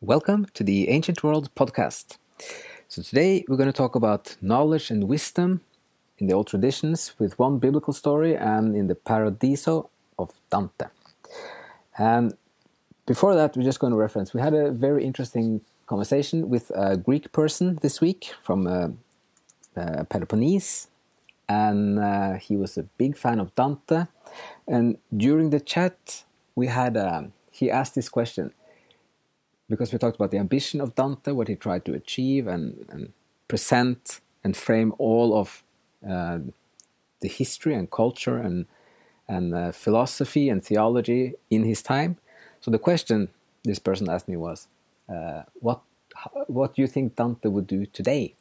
Welcome to the Ancient World podcast. So, today we're going to talk about knowledge and wisdom in the old traditions with one biblical story and in the Paradiso of Dante. And before that, we're just going to reference we had a very interesting conversation with a Greek person this week from uh, uh, Peloponnese, and uh, he was a big fan of Dante. And during the chat, we had um, he asked this question because we talked about the ambition of Dante, what he tried to achieve, and, and present and frame all of uh, the history and culture and and uh, philosophy and theology in his time. So the question this person asked me was, uh, "What what do you think Dante would do today?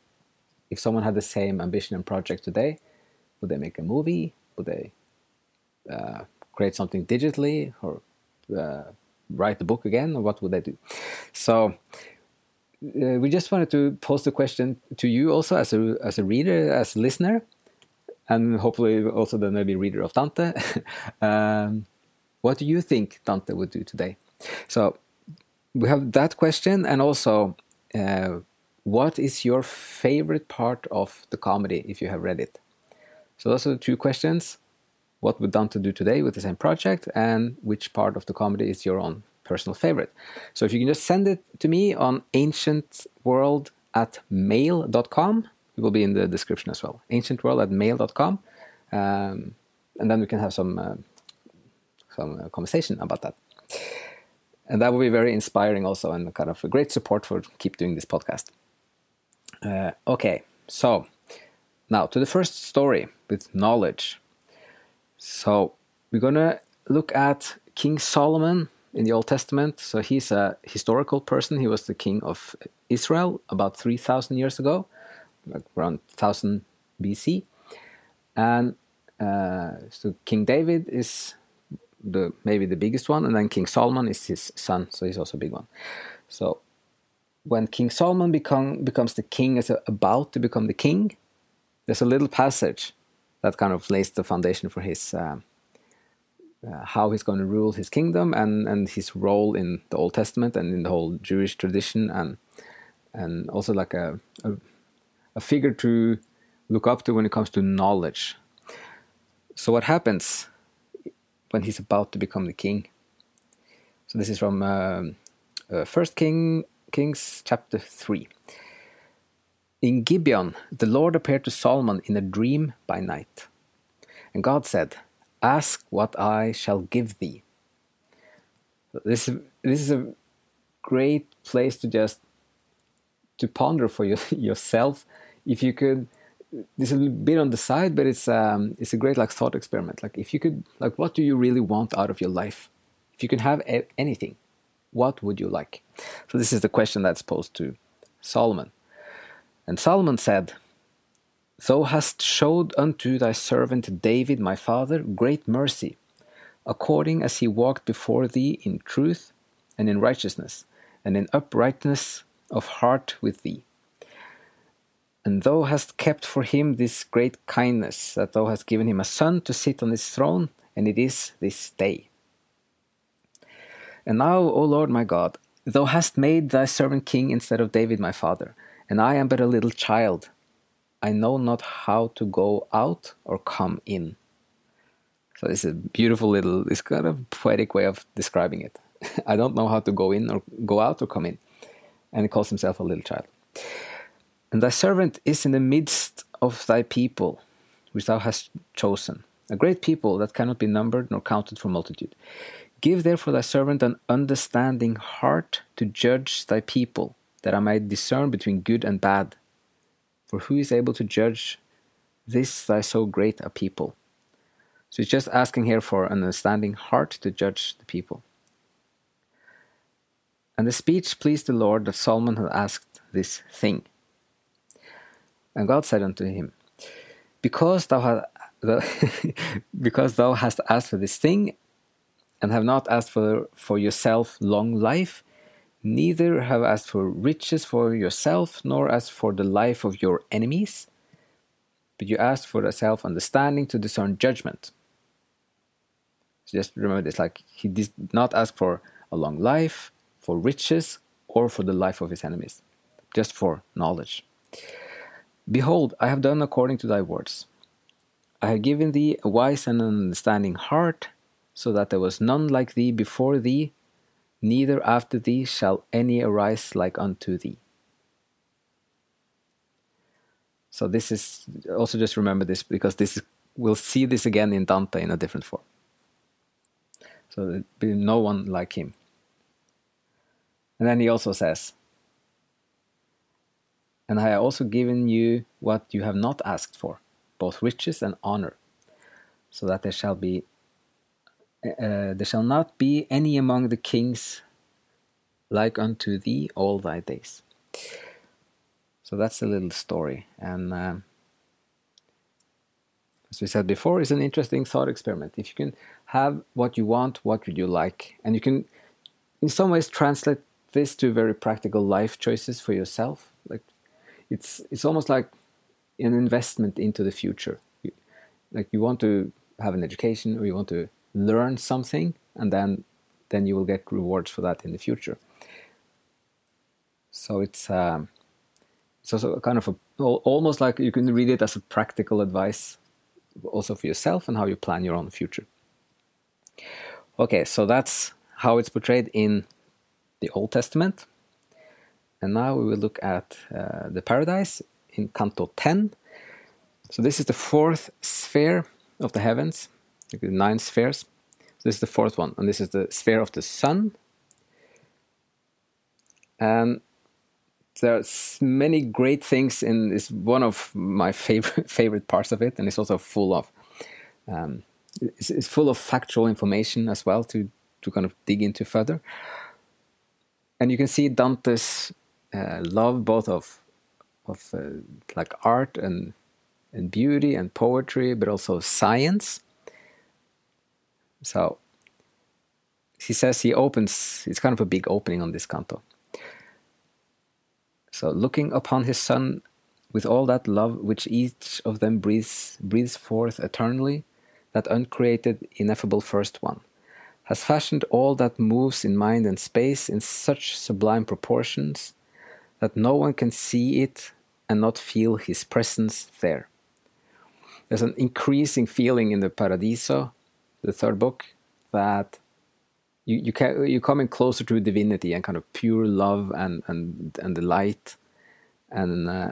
If someone had the same ambition and project today, would they make a movie? Would they uh, create something digitally or uh, write the book again, or what would they do?" So. Uh, we just wanted to pose the question to you also as a as a reader, as a listener, and hopefully also the maybe reader of Dante. um, what do you think Dante would do today? So we have that question, and also, uh, what is your favorite part of the comedy if you have read it? So those are the two questions. What would Dante do today with the same project, and which part of the comedy is your own personal favorite? So if you can just send it to me on ancientworld at mail.com it will be in the description as well. Ancientworld at mail.com. Um, and then we can have some uh, some uh, conversation about that. And that will be very inspiring also and kind of a great support for keep doing this podcast. Uh, okay, so now to the first story with knowledge. So we're gonna look at King Solomon in the Old Testament. So he's a historical person. He was the king of Israel about 3,000 years ago like around 1000 BC. And uh, so King David is the maybe the biggest one, and then King Solomon is his son, so he's also a big one. So when King Solomon become, becomes the king, is about to become the king, there's a little passage that kind of lays the foundation for his uh, uh, how he's going to rule his kingdom and and his role in the Old Testament and in the whole Jewish tradition and and also like a, a a figure to look up to when it comes to knowledge. So, what happens when he's about to become the king? So, this is from uh, uh, First King Kings chapter three. In Gibeon, the Lord appeared to Solomon in a dream by night, and God said, "Ask what I shall give thee." This this is a great place to just to ponder for your, yourself. If you could this is a bit on the side but it's um, it's a great like thought experiment. Like if you could like what do you really want out of your life? If you could have anything what would you like? So this is the question that's posed to solomon and solomon said thou hast showed unto thy servant david my father great mercy according as he walked before thee in truth and in righteousness and in uprightness of heart with thee and thou hast kept for him this great kindness, that thou hast given him a son to sit on his throne, and it is this day. And now, O Lord my God, thou hast made thy servant king instead of David my father, and I am but a little child. I know not how to go out or come in. So is a beautiful little, it's kind of poetic way of describing it. I don't know how to go in or go out or come in. And he calls himself a little child. And thy servant is in the midst of thy people, which thou hast chosen, a great people that cannot be numbered nor counted for multitude. Give therefore thy servant an understanding heart to judge thy people, that I might discern between good and bad. For who is able to judge this thy so great a people? So he's just asking here for an understanding heart to judge the people. And the speech pleased the Lord that Solomon had asked this thing. And God said unto him, Because thou hast because thou hast asked for this thing, and have not asked for for yourself long life, neither have asked for riches for yourself, nor asked for the life of your enemies, but you asked for a self understanding to discern judgment. just remember this like he did not ask for a long life, for riches, or for the life of his enemies, just for knowledge. Behold, I have done according to thy words. I have given thee a wise and understanding heart, so that there was none like thee before thee, neither after thee shall any arise like unto thee. So this is also just remember this because this is, we'll see this again in Dante in a different form. So there be no one like him. And then he also says, And I have also given you what you have not asked for both riches and honor, so that there shall be uh, there shall not be any among the kings like unto thee all thy days. So that's a little story, and um, as we said before, it's an interesting thought experiment. If you can have what you want, what would you like, and you can, in some ways, translate this to very practical life choices for yourself. Like, it's it's almost like an investment into the future. You, like you want to have an education or you want to learn something, and then then you will get rewards for that in the future. So it's um, it's also kind of a, almost like you can read it as a practical advice, also for yourself and how you plan your own future. Okay, so that's how it's portrayed in the Old Testament. And now we will look at uh, the paradise in Canto 10. So this is the fourth sphere of the heavens, nine spheres. So this is the fourth one, and this is the sphere of the sun. And there's many great things in this. One of my favorite favorite parts of it, and it's also full of um, it's, it's full of factual information as well to to kind of dig into further. And you can see Dante's uh, love both of of uh, like art and and beauty and poetry, but also science. So he says he opens. It's kind of a big opening on this canto. So looking upon his son with all that love which each of them breathes breathes forth eternally, that uncreated, ineffable first one, has fashioned all that moves in mind and space in such sublime proportions that no one can see it and not feel his presence there. There's an increasing feeling in the Paradiso, the third book, that you you can you coming closer to divinity and kind of pure love and and and the light, and uh,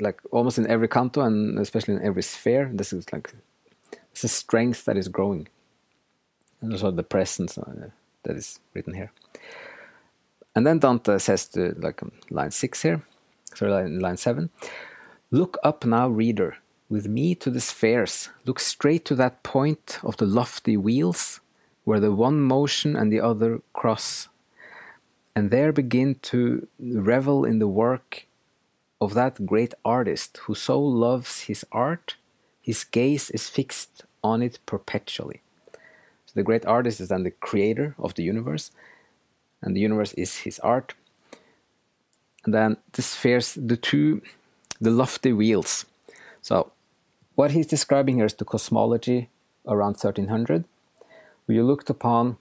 like almost in every canto and especially in every sphere. This is like it's a strength that is growing, and also the presence uh, that is written here. And then Dante says to like um, line six here, sorry, line, line seven. Look up now, reader, with me to the spheres. Look straight to that point of the lofty wheels, where the one motion and the other cross, and there begin to revel in the work of that great artist who so loves his art, his gaze is fixed on it perpetually. So the great artist is then the creator of the universe, and the universe is his art. And then the spheres, the two, the lofty wheels. So, what he's describing here is the cosmology around 1300, where you looked upon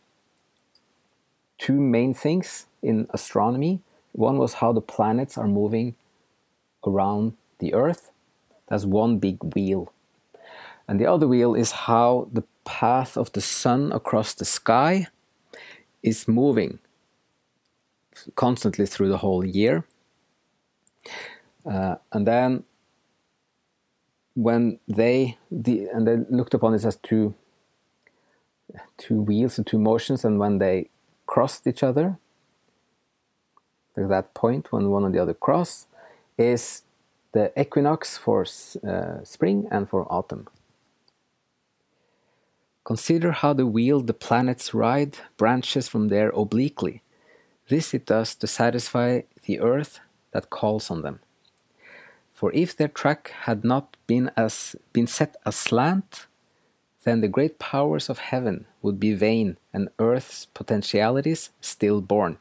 two main things in astronomy. One was how the planets are moving around the Earth. That's one big wheel. And the other wheel is how the path of the sun across the sky is moving constantly through the whole year. Uh, and then when they the, and they looked upon this as two two wheels and two motions, and when they crossed each other, that point when one and the other cross, is the equinox for uh, spring and for autumn. Consider how the wheel the planets ride branches from there obliquely this it does to satisfy the earth that calls on them. For if their track had not been, as, been set aslant, then the great powers of heaven would be vain and earth's potentialities stillborn.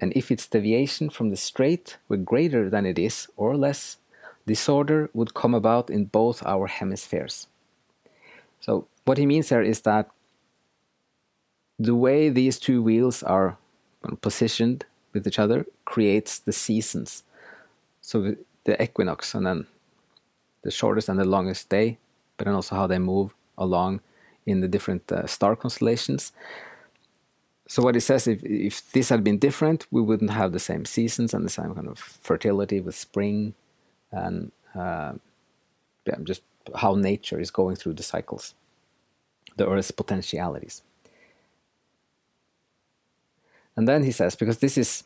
And if its deviation from the straight were greater than it is, or less, disorder would come about in both our hemispheres. So, what he means there is that the way these two wheels are positioned with each other creates the seasons. So the equinox and then the shortest and the longest day, but then also how they move along in the different uh, star constellations. So what he says, if if this had been different, we wouldn't have the same seasons and the same kind of fertility with spring, and uh, yeah, just how nature is going through the cycles, the Earth's potentialities. And then he says, because this is,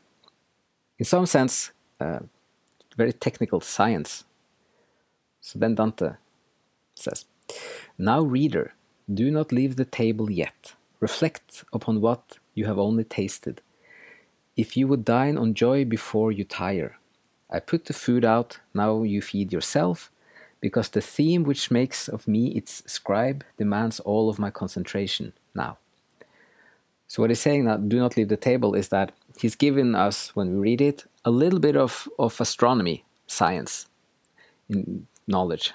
in some sense, uh, very technical science. So then Dante says, Now, reader, do not leave the table yet. Reflect upon what you have only tasted. If you would dine on joy before you tire, I put the food out, now you feed yourself, because the theme which makes of me its scribe demands all of my concentration now. So, what he's saying now, do not leave the table, is that he's given us, when we read it, a little bit of, of astronomy, science, in knowledge.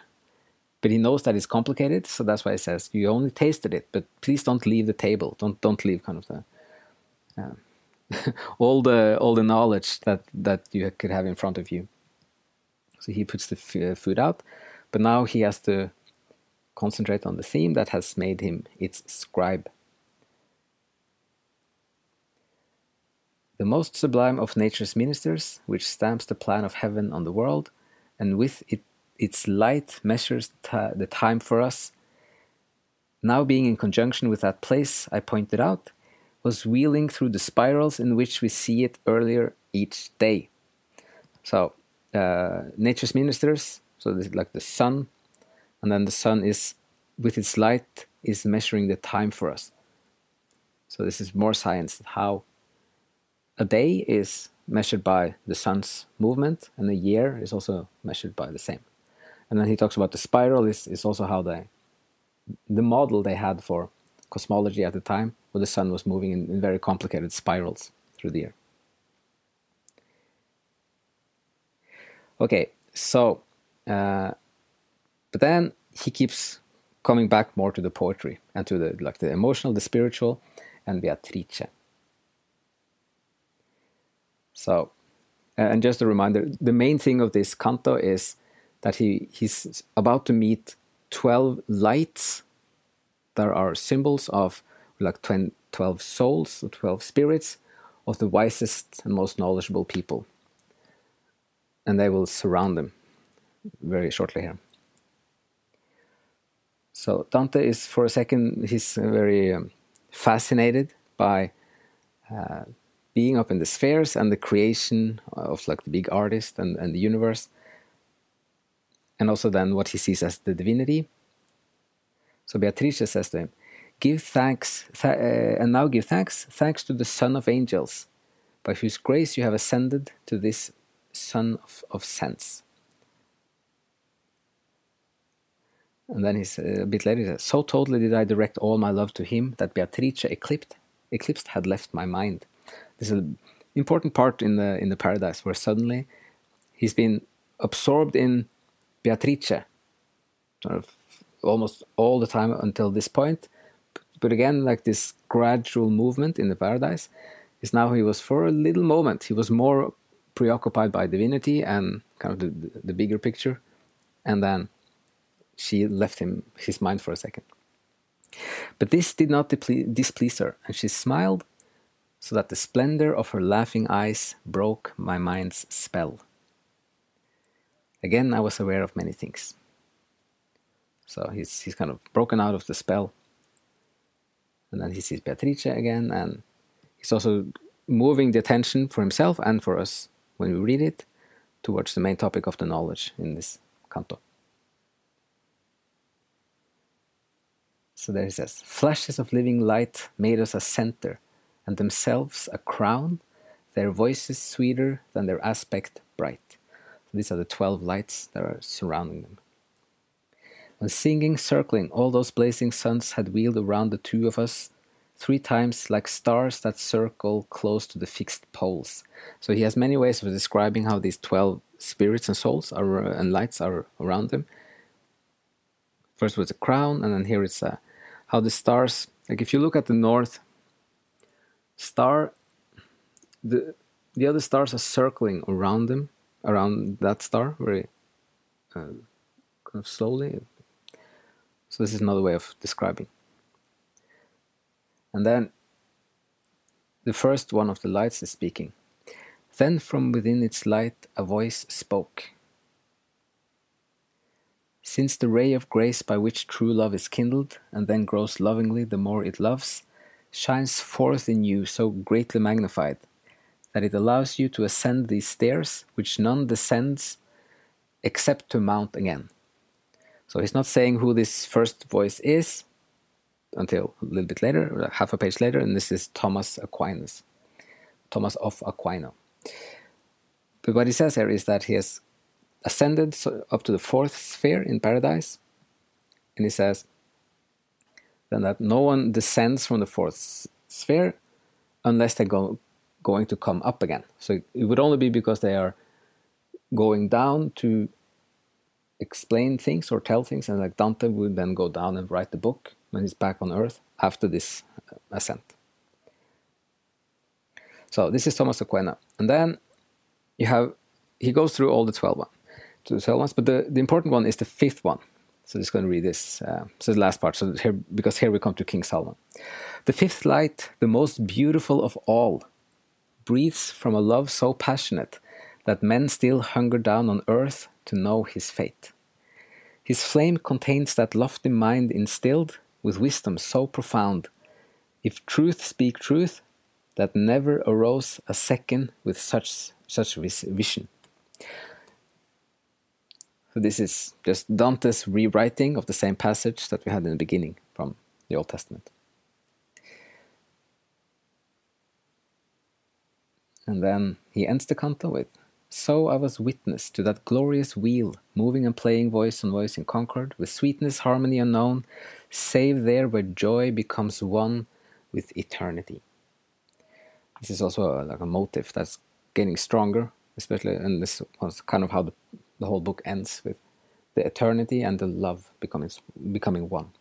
But he knows that it's complicated, so that's why he says, you only tasted it, but please don't leave the table. Don't, don't leave kind of the. Uh, all the all the knowledge that that you could have in front of you. So he puts the f- food out, but now he has to concentrate on the theme that has made him its scribe. The most sublime of nature's ministers, which stamps the plan of heaven on the world, and with it, its light measures the time for us. Now, being in conjunction with that place I pointed out, was wheeling through the spirals in which we see it earlier each day. So, uh, nature's ministers, so this is like the sun, and then the sun is, with its light, is measuring the time for us. So, this is more science how a day is measured by the sun's movement, and a year is also measured by the same. And then he talks about the spiral is, is also how they, the model they had for cosmology at the time, where the sun was moving in, in very complicated spirals through the year. Okay, so, uh, but then he keeps coming back more to the poetry and to the like the emotional, the spiritual, and Beatrice. So, and just a reminder, the main thing of this canto is that he, he's about to meet 12 lights There are symbols of like 12 souls, or 12 spirits of the wisest and most knowledgeable people. And they will surround them very shortly here. So Dante is, for a second, he's very um, fascinated by uh, being up in the spheres and the creation of like the big artist and, and the universe. And also then what he sees as the divinity. So beatrice says to him give thanks th uh, and now give thanks thanks to the son of angels by whose grace you have ascended to this sun of, of sense. And then he's uh, a bit later he says so totally did i direct all my love to him that beatrice eclipsed eclipsed had left my mind there's an important part in the in the paradise where suddenly he's been absorbed in Beatrice, sort of almost all the time until this point. But again, like this gradual movement in the paradise is now he was for a little moment he was more preoccupied by divinity and kind of the, the bigger picture, and then she left him his mind for a second. But this did not displease her, and she smiled so that the splendor of her laughing eyes broke my mind's spell. Again, I was aware of many things. So he's, he's kind of broken out of the spell. And then he sees Beatrice again, and he's also moving the attention for himself and for us when we read it towards the main topic of the knowledge in this canto. So there he says, Flashes of living light made us a center and themselves a crown, their voices sweeter than their aspect bright. So these are the 12 lights that are surrounding them. When singing, circling, all those blazing suns had wheeled around the two of us three times like stars that circle close to the fixed poles. So he has many ways of describing how these 12 spirits and souls are, and lights are around them. First was a crown, and then here it's uh, how the stars, like if you look at the north star, the the other stars are circling around them, around that star, very uh, kind of slowly. So this is another way of describing. And then the first one of the lights is speaking. Then from within its light a voice spoke. Since the ray of grace by which true love is kindled, and then grows lovingly the more it loves, shines forth in you so greatly magnified, that it allows you to ascend these stairs which none descends except to mount again. So he's not saying who this first voice is until a little bit later, half a page later, and this is Thomas Aquinas, Thomas of Aquino. But what he says here is that he has ascended up to the fourth sphere in paradise, and he says then that no one descends from the fourth sphere unless they go going to come up again. So it would only be because they are going down to explain things or tell things, and like Dante would then go down and write the book when he's back on Earth after this uh, ascent. So this is Thomas Aquino, and then you have he goes through all the twelve one, to the twelve ones, but the, the important one is the fifth one. So I'm just going to read this. Uh, so the last part. So here, because here we come to King Solomon. The fifth light, the most beautiful of all, breathes from a love so passionate that men still hunger down on earth to know his fate. His flame contains that lofty mind instilled with wisdom so profound, if truth speak truth, that never arose a second with such such vision. So this is just Dante's rewriting of the same passage that we had in the beginning from the Old Testament. And then he ends the canto with So I was witness to that glorious wheel, moving and playing voice on voice in concord, with sweetness, harmony unknown, save there where joy becomes one with eternity. This is also a, like a motive that's getting stronger, especially, and this was kind of how the, the whole book ends with the eternity and the love becoming becoming one.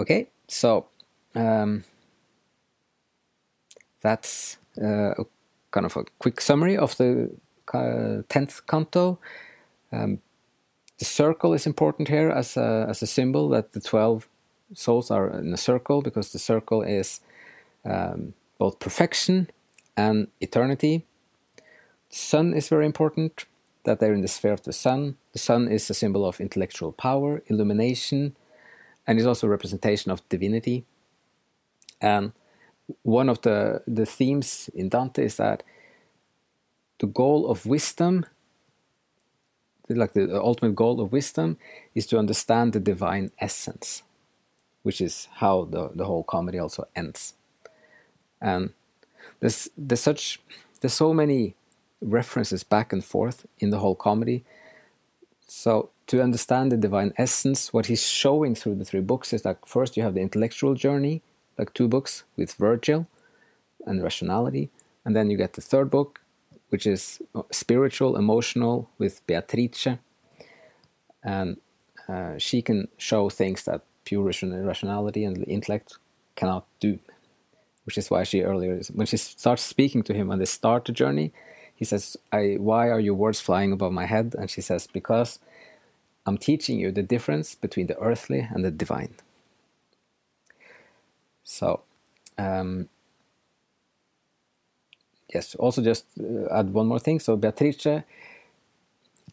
Okay, so um, that's uh, kind of a quick summary of the uh, tenth canto. Um, the circle is important here as a, as a symbol that the twelve souls are in a circle because the circle is um, both perfection and eternity. Sun is very important that they're in the sphere of the sun. The sun is a symbol of intellectual power, illumination, and is also a representation of divinity. And one of the, the themes in Dante is that the goal of wisdom, like the ultimate goal of wisdom, is to understand the divine essence, which is how the, the whole comedy also ends. And there's there's such there's so many references back and forth in the whole comedy. So to understand the divine essence, what he's showing through the three books is that first you have the intellectual journey, like two books with Virgil and rationality. And then you get the third book, which is uh, spiritual, emotional with Beatrice. And uh, she can show things that pure rationality and intellect cannot do. Which is why she earlier, when she starts speaking to him when they start the journey, he says, I, Why are your words flying above my head? And she says, Because I'm teaching you the difference between the earthly and the divine. So, um, yes, also just uh, add one more thing. So, Beatrice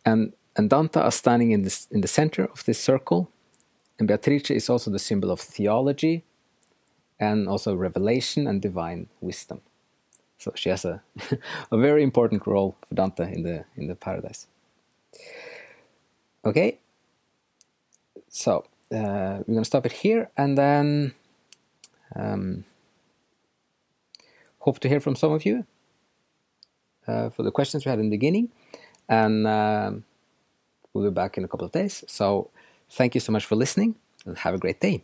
and, and Dante are standing in, this, in the center of this circle. And Beatrice is also the symbol of theology and also revelation and divine wisdom. So she has a, a very important role for Dante in the in the paradise. Okay, so uh, we're gonna stop it here, and then um, hope to hear from some of you uh, for the questions we had in the beginning. And um, we'll be back in a couple of days. So thank you so much for listening and have a great day.